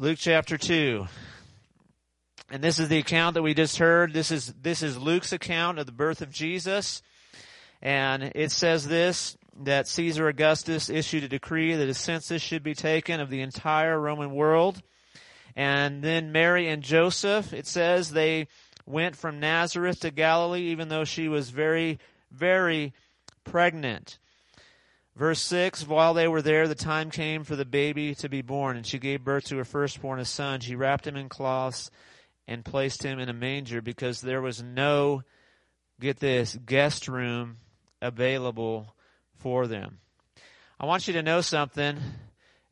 Luke chapter 2. And this is the account that we just heard. This is, this is Luke's account of the birth of Jesus. And it says this, that Caesar Augustus issued a decree that a census should be taken of the entire Roman world. And then Mary and Joseph, it says they went from Nazareth to Galilee, even though she was very, very pregnant. Verse 6 While they were there, the time came for the baby to be born, and she gave birth to her firstborn, a son. She wrapped him in cloths and placed him in a manger because there was no, get this, guest room available for them. I want you to know something,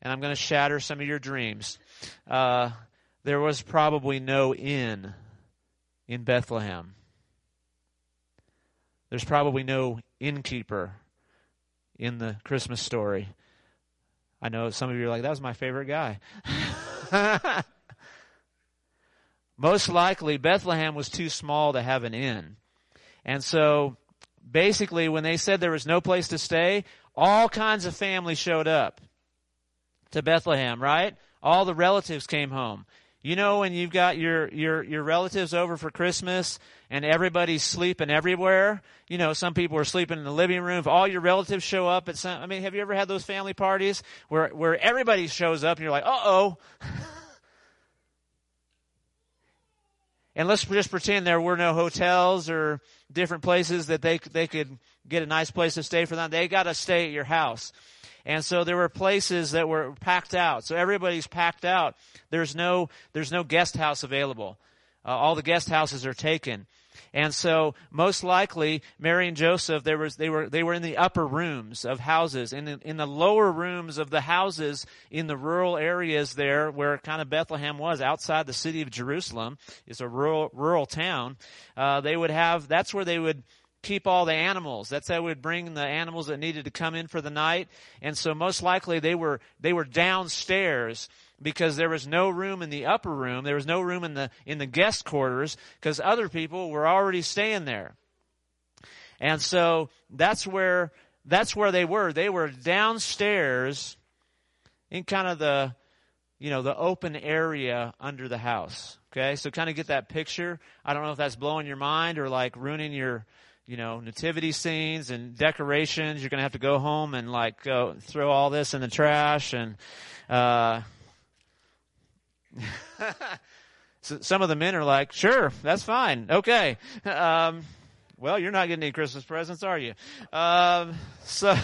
and I'm going to shatter some of your dreams. Uh, there was probably no inn in Bethlehem. There's probably no innkeeper in the Christmas story. I know some of you are like, that was my favorite guy. most likely Bethlehem was too small to have an inn. And so basically when they said there was no place to stay, all kinds of families showed up to Bethlehem, right? All the relatives came home. You know when you've got your, your, your relatives over for Christmas and everybody's sleeping everywhere? You know, some people are sleeping in the living room. If all your relatives show up at some, I mean, have you ever had those family parties where, where everybody shows up and you're like, uh oh. And let's just pretend there were no hotels or different places that they, they could get a nice place to stay for them. They got to stay at your house. And so there were places that were packed out. So everybody's packed out. There's no, there's no guest house available. Uh, all the guest houses are taken. And so most likely Mary and Joseph, there was, they were, they were in the upper rooms of houses. In the, in the lower rooms of the houses in the rural areas there where kind of Bethlehem was outside the city of Jerusalem, is a rural, rural town, uh, they would have, that's where they would, keep all the animals. That's how we'd bring the animals that needed to come in for the night. And so most likely they were, they were downstairs because there was no room in the upper room. There was no room in the, in the guest quarters because other people were already staying there. And so that's where, that's where they were. They were downstairs in kind of the, you know, the open area under the house. Okay. So kind of get that picture. I don't know if that's blowing your mind or like ruining your, you know, nativity scenes and decorations. You're going to have to go home and like go throw all this in the trash and, uh, so some of the men are like, sure, that's fine. Okay. Um, well, you're not getting any Christmas presents, are you? Um, so,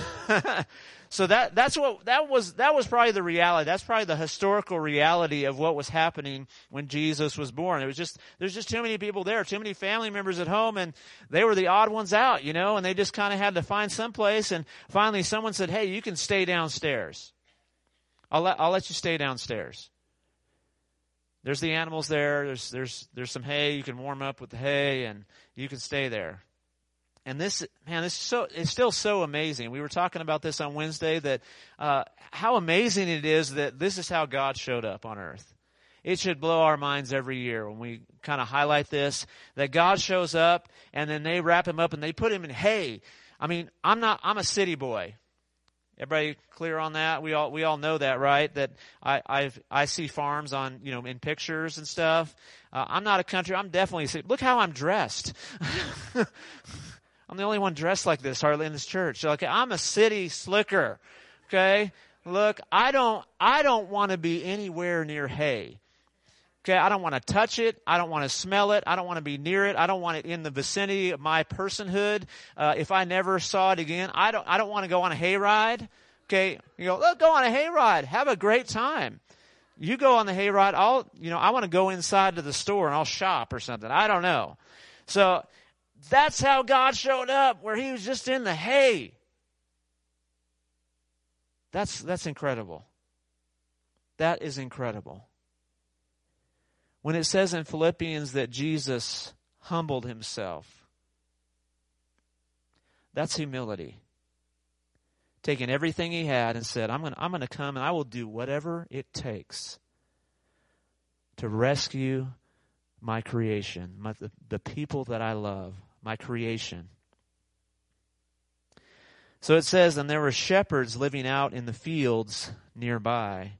so that, that's what, that was, that was probably the reality. That's probably the historical reality of what was happening when Jesus was born. It was just, there's just too many people there, too many family members at home, and they were the odd ones out, you know, and they just kind of had to find some place, and finally someone said, hey, you can stay downstairs. I'll let, I'll let you stay downstairs there's the animals there. There's there's there's some hay. You can warm up with the hay, and you can stay there. And this man, this is so it's still so amazing. We were talking about this on Wednesday that uh, how amazing it is that this is how God showed up on earth. It should blow our minds every year when we kind of highlight this that God shows up and then they wrap him up and they put him in hay. I mean, I'm not I'm a city boy. Everybody clear on that? We all we all know that, right? That I I've, I see farms on you know in pictures and stuff. Uh, I'm not a country. I'm definitely city. look how I'm dressed. I'm the only one dressed like this hardly in this church. Okay, I'm a city slicker. Okay, look, I don't I don't want to be anywhere near hay. Okay, I don't want to touch it. I don't want to smell it. I don't want to be near it. I don't want it in the vicinity of my personhood. Uh, if I never saw it again, I don't. I don't want to go on a hayride. Okay, you go. Look, go on a hayride. Have a great time. You go on the hayride. I'll. You know, I want to go inside to the store and I'll shop or something. I don't know. So that's how God showed up, where He was just in the hay. That's that's incredible. That is incredible. When it says in Philippians that Jesus humbled himself, that's humility. Taking everything he had and said, I'm going I'm to come and I will do whatever it takes to rescue my creation, my, the, the people that I love, my creation. So it says, and there were shepherds living out in the fields nearby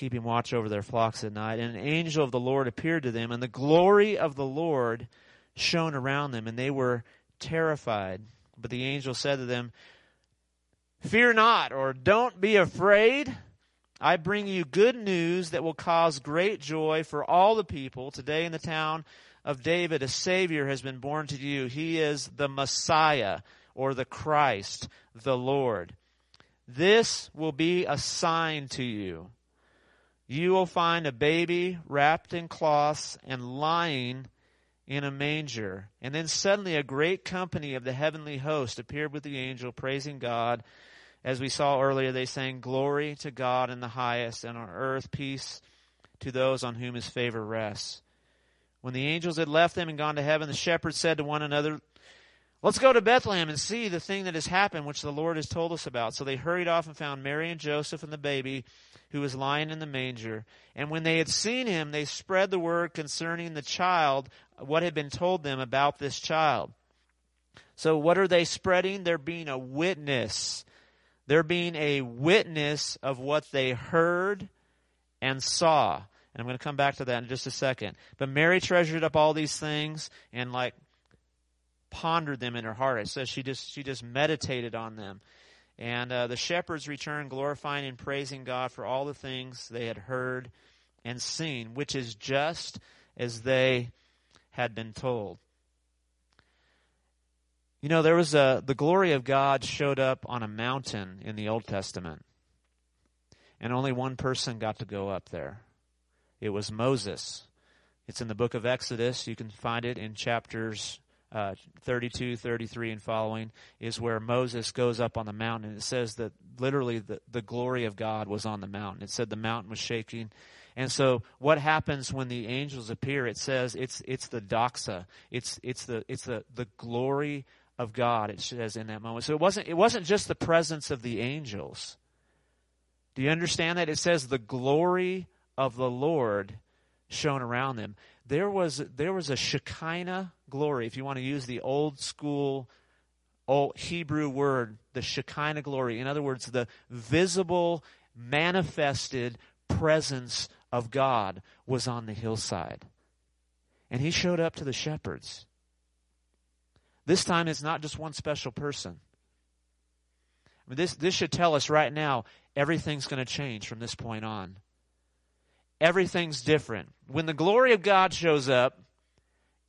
keeping watch over their flocks at night. And an angel of the Lord appeared to them, and the glory of the Lord shone around them, and they were terrified. But the angel said to them, Fear not, or don't be afraid. I bring you good news that will cause great joy for all the people. Today in the town of David, a Savior has been born to you. He is the Messiah, or the Christ, the Lord. This will be a sign to you. You will find a baby wrapped in cloths and lying in a manger. And then suddenly a great company of the heavenly host appeared with the angel, praising God. As we saw earlier, they sang, Glory to God in the highest, and on earth peace to those on whom his favor rests. When the angels had left them and gone to heaven, the shepherds said to one another, Let's go to Bethlehem and see the thing that has happened, which the Lord has told us about. So they hurried off and found Mary and Joseph and the baby who was lying in the manger. And when they had seen him, they spread the word concerning the child, what had been told them about this child. So what are they spreading? They're being a witness. They're being a witness of what they heard and saw. And I'm going to come back to that in just a second. But Mary treasured up all these things and like pondered them in her heart. It says she just she just meditated on them. And uh, the shepherds returned, glorifying and praising God for all the things they had heard and seen, which is just as they had been told. You know, there was a the glory of God showed up on a mountain in the Old Testament, and only one person got to go up there. It was Moses. It's in the book of Exodus. You can find it in chapters uh, 32, 33, and following is where Moses goes up on the mountain. And it says that literally the, the glory of God was on the mountain. It said the mountain was shaking. And so what happens when the angels appear? It says it's, it's the doxa. It's, it's the, it's the, the glory of God, it says in that moment. So it wasn't, it wasn't just the presence of the angels. Do you understand that? It says the glory of the Lord shone around them there was there was a Shekinah glory. If you want to use the old school old Hebrew word, the Shekinah glory. In other words, the visible, manifested presence of God was on the hillside. And he showed up to the shepherds. This time it's not just one special person. I mean, this, this should tell us right now everything's going to change from this point on everything's different. When the glory of God shows up,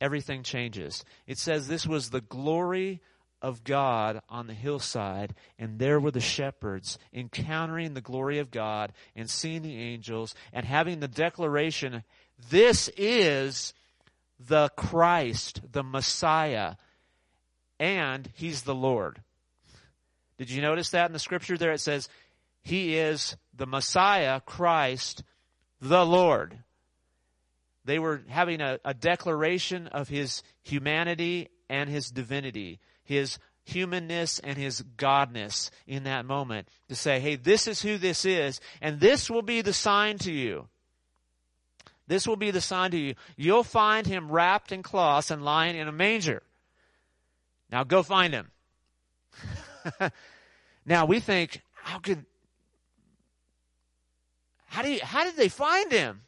everything changes. It says this was the glory of God on the hillside, and there were the shepherds encountering the glory of God and seeing the angels and having the declaration, this is the Christ, the Messiah, and He's the Lord. Did you notice that in the scripture there? It says, He is the Messiah, Christ, the Lord. They were having a, a declaration of his humanity and his divinity, his humanness and his godness in that moment to say, hey, this is who this is, and this will be the sign to you. This will be the sign to you. You'll find him wrapped in cloths and lying in a manger. Now go find him. now we think, how could how, do you, how did they find him?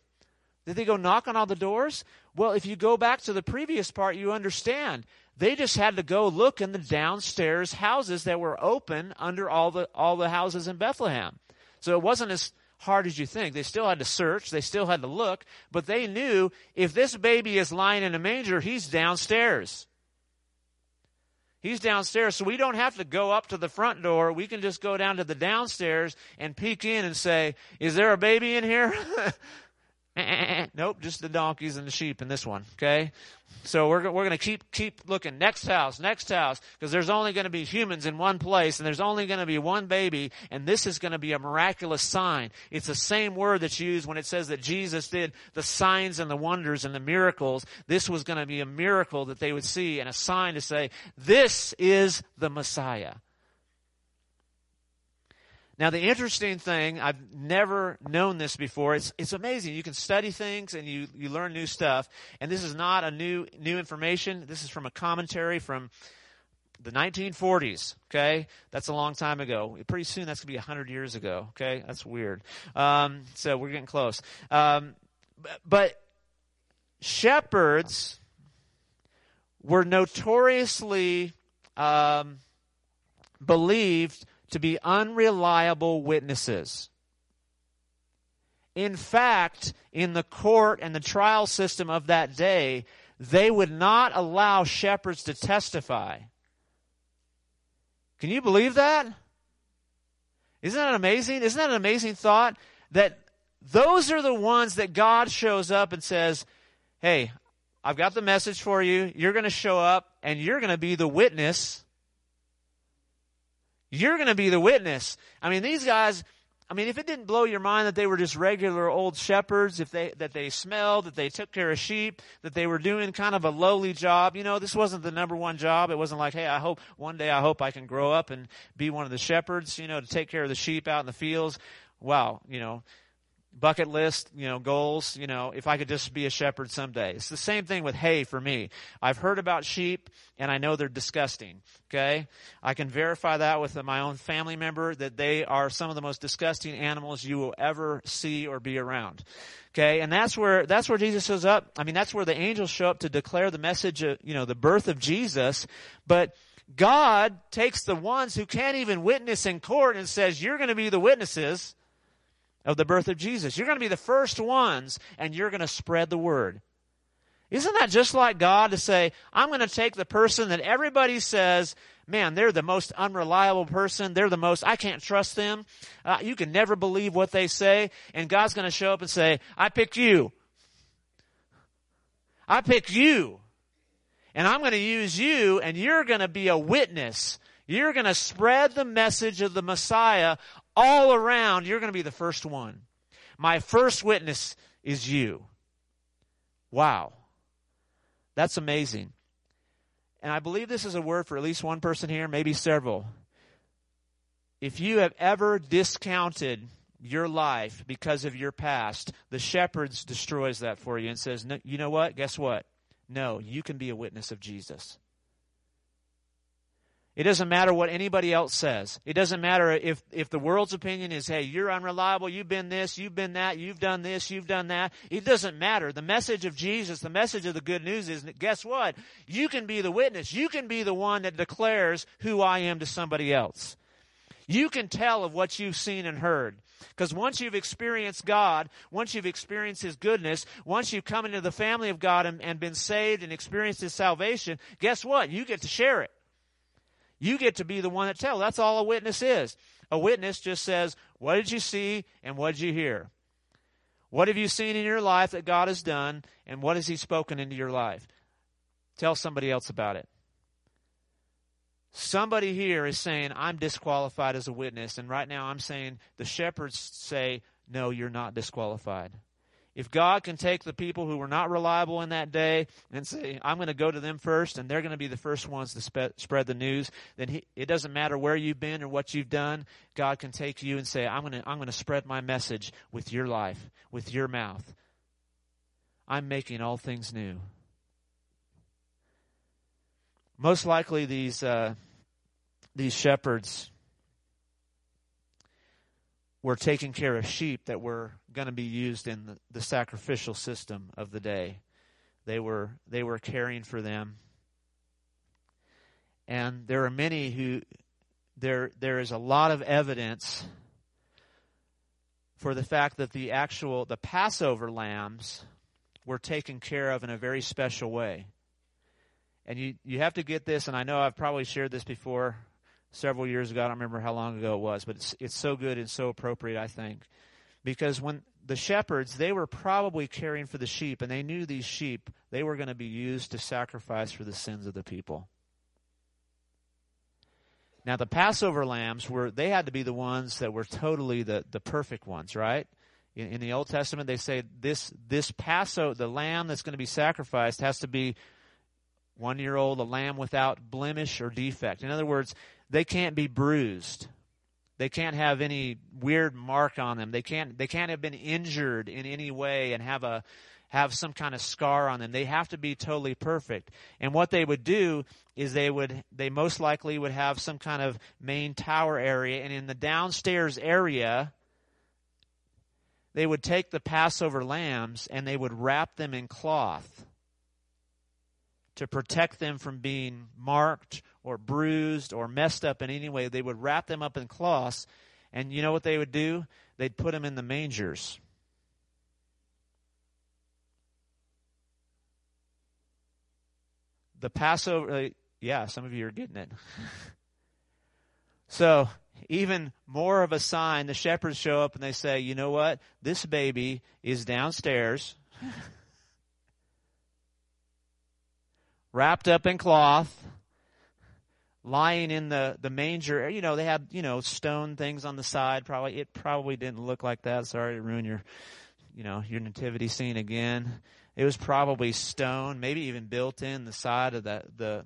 Did they go knock on all the doors? Well, if you go back to the previous part, you understand. They just had to go look in the downstairs houses that were open under all the, all the houses in Bethlehem. So it wasn't as hard as you think. They still had to search. They still had to look. But they knew if this baby is lying in a manger, he's downstairs. He's downstairs, so we don't have to go up to the front door. We can just go down to the downstairs and peek in and say, Is there a baby in here? Eh, eh, eh, nope, just the donkeys and the sheep in this one. Okay, so we're we're going to keep keep looking. Next house, next house, because there's only going to be humans in one place, and there's only going to be one baby, and this is going to be a miraculous sign. It's the same word that's used when it says that Jesus did the signs and the wonders and the miracles. This was going to be a miracle that they would see and a sign to say, "This is the Messiah." Now, the interesting thing, I've never known this before. It's, it's amazing. You can study things and you, you learn new stuff. And this is not a new, new information. This is from a commentary from the 1940s. Okay, that's a long time ago. Pretty soon, that's gonna be 100 years ago. Okay, that's weird. Um, so we're getting close. Um, but shepherds were notoriously um, believed to be unreliable witnesses. In fact, in the court and the trial system of that day, they would not allow shepherds to testify. Can you believe that? Isn't that amazing? Isn't that an amazing thought? That those are the ones that God shows up and says, Hey, I've got the message for you. You're going to show up and you're going to be the witness. You're going to be the witness. I mean, these guys, I mean, if it didn't blow your mind that they were just regular old shepherds, if they, that they smelled, that they took care of sheep, that they were doing kind of a lowly job, you know, this wasn't the number one job. It wasn't like, hey, I hope one day I hope I can grow up and be one of the shepherds, you know, to take care of the sheep out in the fields. Wow, you know, bucket list, you know, goals, you know, if I could just be a shepherd someday. It's the same thing with hay for me. I've heard about sheep and I know they're disgusting. Okay. I can verify that with my own family member that they are some of the most disgusting animals you will ever see or be around. Okay. And that's where, that's where Jesus shows up. I mean, that's where the angels show up to declare the message of, you know, the birth of Jesus. But God takes the ones who can't even witness in court and says, you're going to be the witnesses of the birth of Jesus. You're going to be the first ones and you're going to spread the word. Isn't that just like God to say, I'm going to take the person that everybody says, man, they're the most unreliable person. They're the most, I can't trust them. Uh, you can never believe what they say. And God's going to show up and say, I picked you. I picked you. And I'm going to use you and you're going to be a witness. You're going to spread the message of the Messiah all around, you're going to be the first one. My first witness is you. Wow. That's amazing. And I believe this is a word for at least one person here, maybe several. If you have ever discounted your life because of your past, the shepherds destroys that for you and says, no, you know what? Guess what? No, you can be a witness of Jesus. It doesn't matter what anybody else says. It doesn't matter if, if the world's opinion is, hey, you're unreliable, you've been this, you've been that, you've done this, you've done that. It doesn't matter. The message of Jesus, the message of the good news is, guess what? You can be the witness. You can be the one that declares who I am to somebody else. You can tell of what you've seen and heard. Because once you've experienced God, once you've experienced His goodness, once you've come into the family of God and, and been saved and experienced His salvation, guess what? You get to share it. You get to be the one that tells. That's all a witness is. A witness just says, What did you see and what did you hear? What have you seen in your life that God has done and what has He spoken into your life? Tell somebody else about it. Somebody here is saying, I'm disqualified as a witness. And right now I'm saying, the shepherds say, No, you're not disqualified. If God can take the people who were not reliable in that day and say, I'm going to go to them first and they're going to be the first ones to spe- spread the news, then he, it doesn't matter where you've been or what you've done. God can take you and say, I'm going to, I'm going to spread my message with your life, with your mouth. I'm making all things new. Most likely these, uh, these shepherds were taking care of sheep that were going to be used in the, the, sacrificial system of the day. They were they were caring for them. And there are many who there there is a lot of evidence for the fact that the actual the Passover lambs were taken care of in a very special way. And you you have to get this and I know I've probably shared this before several years ago. I don't remember how long ago it was, but it's, it's so good and so appropriate, I think. Because when the shepherds, they were probably caring for the sheep, and they knew these sheep, they were going to be used to sacrifice for the sins of the people. Now, the Passover lambs were, they had to be the ones that were totally the, the perfect ones, right? In, in the Old Testament, they say this, this Passover, the lamb that's going to be sacrificed has to be one year old, a lamb without blemish or defect. In other words, they can't be bruised. They can't have any weird mark on them. They can't they can't have been injured in any way and have a have some kind of scar on them. They have to be totally perfect. And what they would do is they would they most likely would have some kind of main tower area and in the downstairs area they would take the Passover lambs and they would wrap them in cloth to protect them from being marked or bruised or messed up in any way. They would wrap them up in cloths, and you know what they would do? They'd put them in the mangers. The Passover, uh, yeah, some of you are getting it. so, even more of a sign, the shepherds show up and they say, you know what? This baby is downstairs. wrapped up in cloth, lying in the, the manger. You know, they had, you know, stone things on the side. Probably, it probably didn't look like that. Sorry to ruin your, you know, your nativity scene again. It was probably stone, maybe even built in the side of the, the,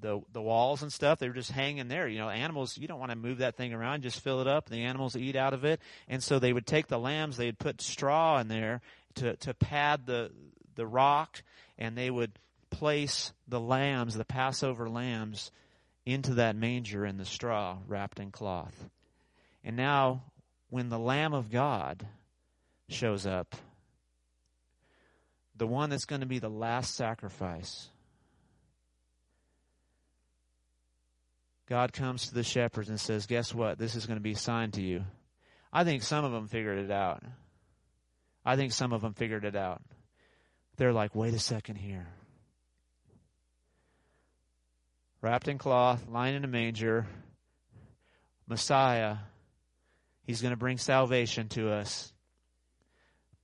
the, the walls and stuff. They were just hanging there. You know, animals, you don't want to move that thing around, just fill it up. The animals eat out of it. And so they would take the lambs, they'd put straw in there to, to pad the, the rock, and they would place the lambs, the Passover lambs, into that manger in the straw wrapped in cloth. And now, when the Lamb of God shows up, the one that's going to be the last sacrifice, God comes to the shepherds and says, Guess what? This is going to be assigned to you. I think some of them figured it out. I think some of them figured it out. They're like, Wait a second here wrapped in cloth, lying in a manger. Messiah. He's going to bring salvation to us.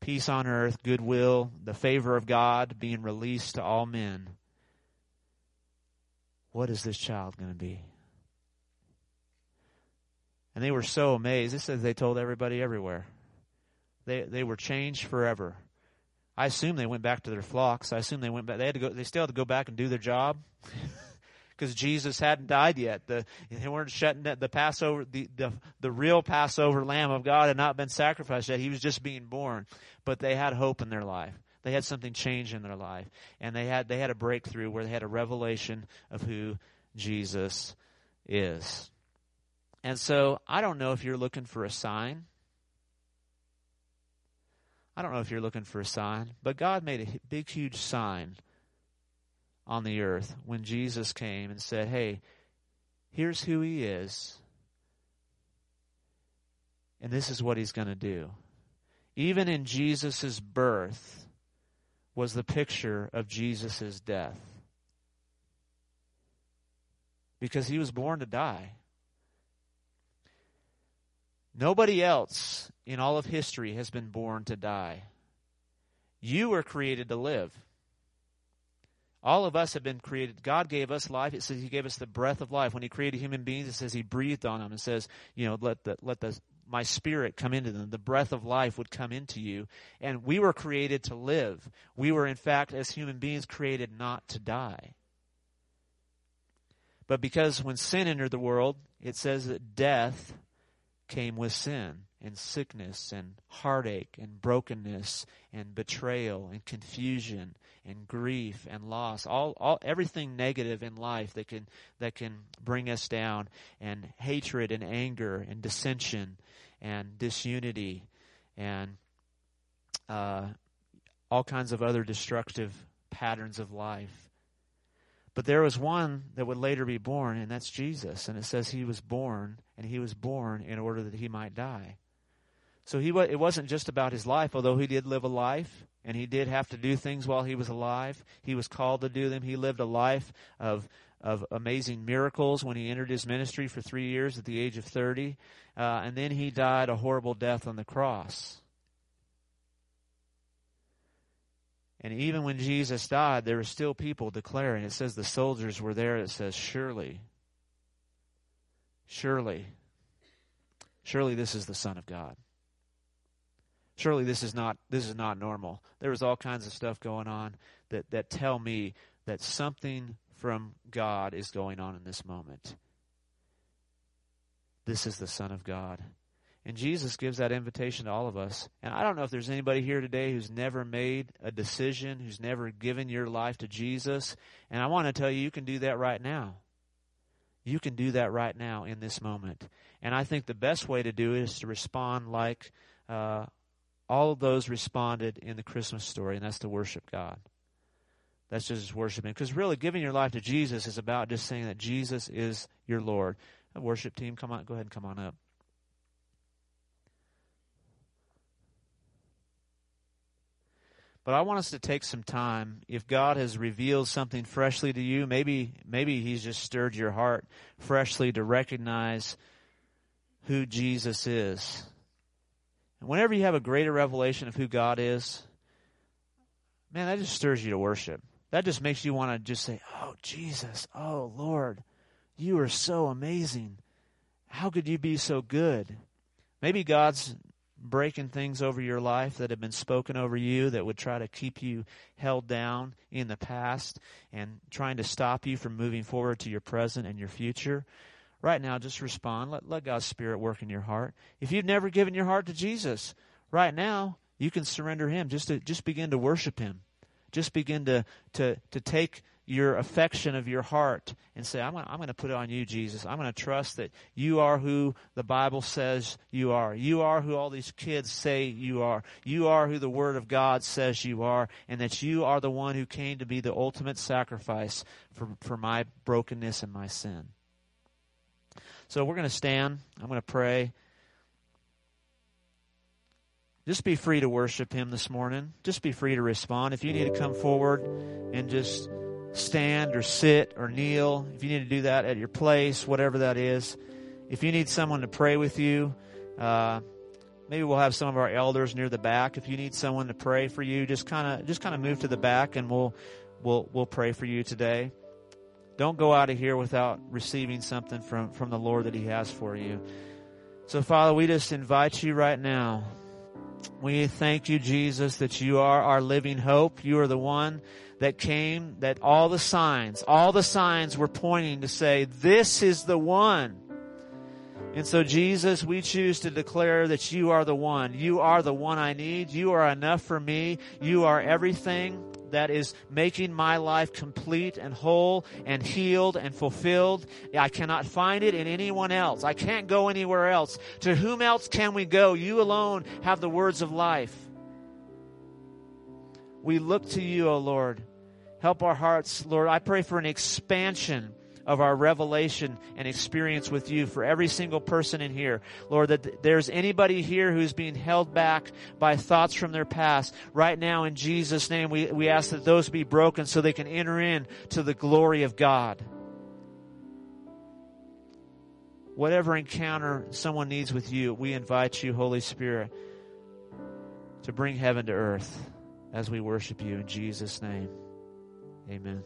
Peace on earth, goodwill, the favor of God being released to all men. What is this child going to be? And they were so amazed. It says they told everybody everywhere. They they were changed forever. I assume they went back to their flocks. I assume they went back. They had to go. They still had to go back and do their job. because Jesus hadn't died yet. The, they weren't shutting the, the Passover, the, the, the real Passover Lamb of God had not been sacrificed yet. He was just being born. But they had hope in their life. They had something change in their life. And they had, they had a breakthrough where they had a revelation of who Jesus is. And so I don't know if you're looking for a sign. I don't know if you're looking for a sign, but God made a big, huge sign on the earth when Jesus came and said, Hey, here's who he is, and this is what he's going to do. Even in Jesus' birth was the picture of Jesus' death. Because he was born to die. Nobody else in all of history has been born to die. You were created to live. All of us have been created. God gave us life. It says He gave us the breath of life. When He created human beings, it says He breathed on them. and says, you know, let the let the my spirit come into them. The breath of life would come into you. And we were created to live. We were, in fact, as human beings, created not to die. But because when sin entered the world, it says that death came with sin and sickness and heartache and brokenness and betrayal and confusion and grief and loss. All, all everything negative in life that can that can bring us down and hatred and anger and dissension and disunity and uh, all kinds of other destructive patterns of life. But there was one that would later be born and that's Jesus. And it says he was born and he was born in order that he might die so he it wasn't just about his life, although he did live a life and he did have to do things while he was alive. He was called to do them. He lived a life of of amazing miracles when he entered his ministry for three years at the age of 30. Uh, and then he died a horrible death on the cross. And even when Jesus died, there were still people declaring. It says the soldiers were there. It says, Surely, surely, surely this is the Son of God surely this is not this is not normal. There was all kinds of stuff going on that, that tell me that something from God is going on in this moment. this is the Son of God. And Jesus gives that invitation to all of us. And I don't know if there's anybody here today who's never made a decision, who's never given your life to Jesus. And I want to tell you, you can do that right now. You can do that right now in this moment. And I think the best way to do it is to respond like uh, all of those responded in the Christmas story, and that's to worship God. That's just worshiping. Because really, giving your life to Jesus is about just saying that Jesus is your Lord. Worship team, come on, go ahead and come on up. But I want us to take some time. If God has revealed something freshly to you, maybe maybe He's just stirred your heart freshly to recognize who Jesus is. And whenever you have a greater revelation of who God is, man, that just stirs you to worship. That just makes you want to just say, "Oh Jesus, oh Lord, you are so amazing. How could you be so good?" Maybe God's breaking things over your life that have been spoken over you that would try to keep you held down in the past and trying to stop you from moving forward to your present and your future. Right now, just respond. Let, let God's Spirit work in your heart. If you've never given your heart to Jesus, right now, you can surrender Him. Just to, just begin to worship Him. Just begin to, to, to take your affection of your heart and say, I'm going, I'm to put it on you, Jesus. I'm going to trust that you are who the Bible says you are. You are who all these kids say you are. You are who the Word of God says you are, and that you are the one who came to be the ultimate sacrifice for, for my brokenness and my sin. So we're going to stand. I'm going to pray. Just be free to worship Him this morning. Just be free to respond. If you need to come forward and just stand or sit or kneel, if you need to do that at your place, whatever that is, if you need someone to pray with you, uh, maybe we'll have some of our elders near the back. If you need someone to pray for you, just kind of just kind of move to the back, and we'll we'll we'll pray for you today. Don't go out of here without receiving something from from the Lord that He has for you. So, Father, we just invite you right now. We thank you, Jesus, that you are our living hope. You are the one that came, that all the signs, all the signs were pointing to say, this is the one. And so, Jesus, we choose to declare that you are the one. You are the one I need. You are enough for me. You are everything that is making my life complete and whole and healed and fulfilled. I cannot find it in anyone else. I can't go anywhere else. To whom else can we go? You alone have the words of life. We look to you, O Lord. Help our hearts, Lord. I pray for an expansion of our revelation and experience with you for every single person in here. Lord, that there's anybody here who's being held back by thoughts from their past. Right now, in Jesus' name, we, we ask that those be broken so they can enter in to the glory of God. Whatever encounter someone needs with you, we invite you, Holy Spirit, to bring heaven to earth as we worship you in Jesus' name. Amen.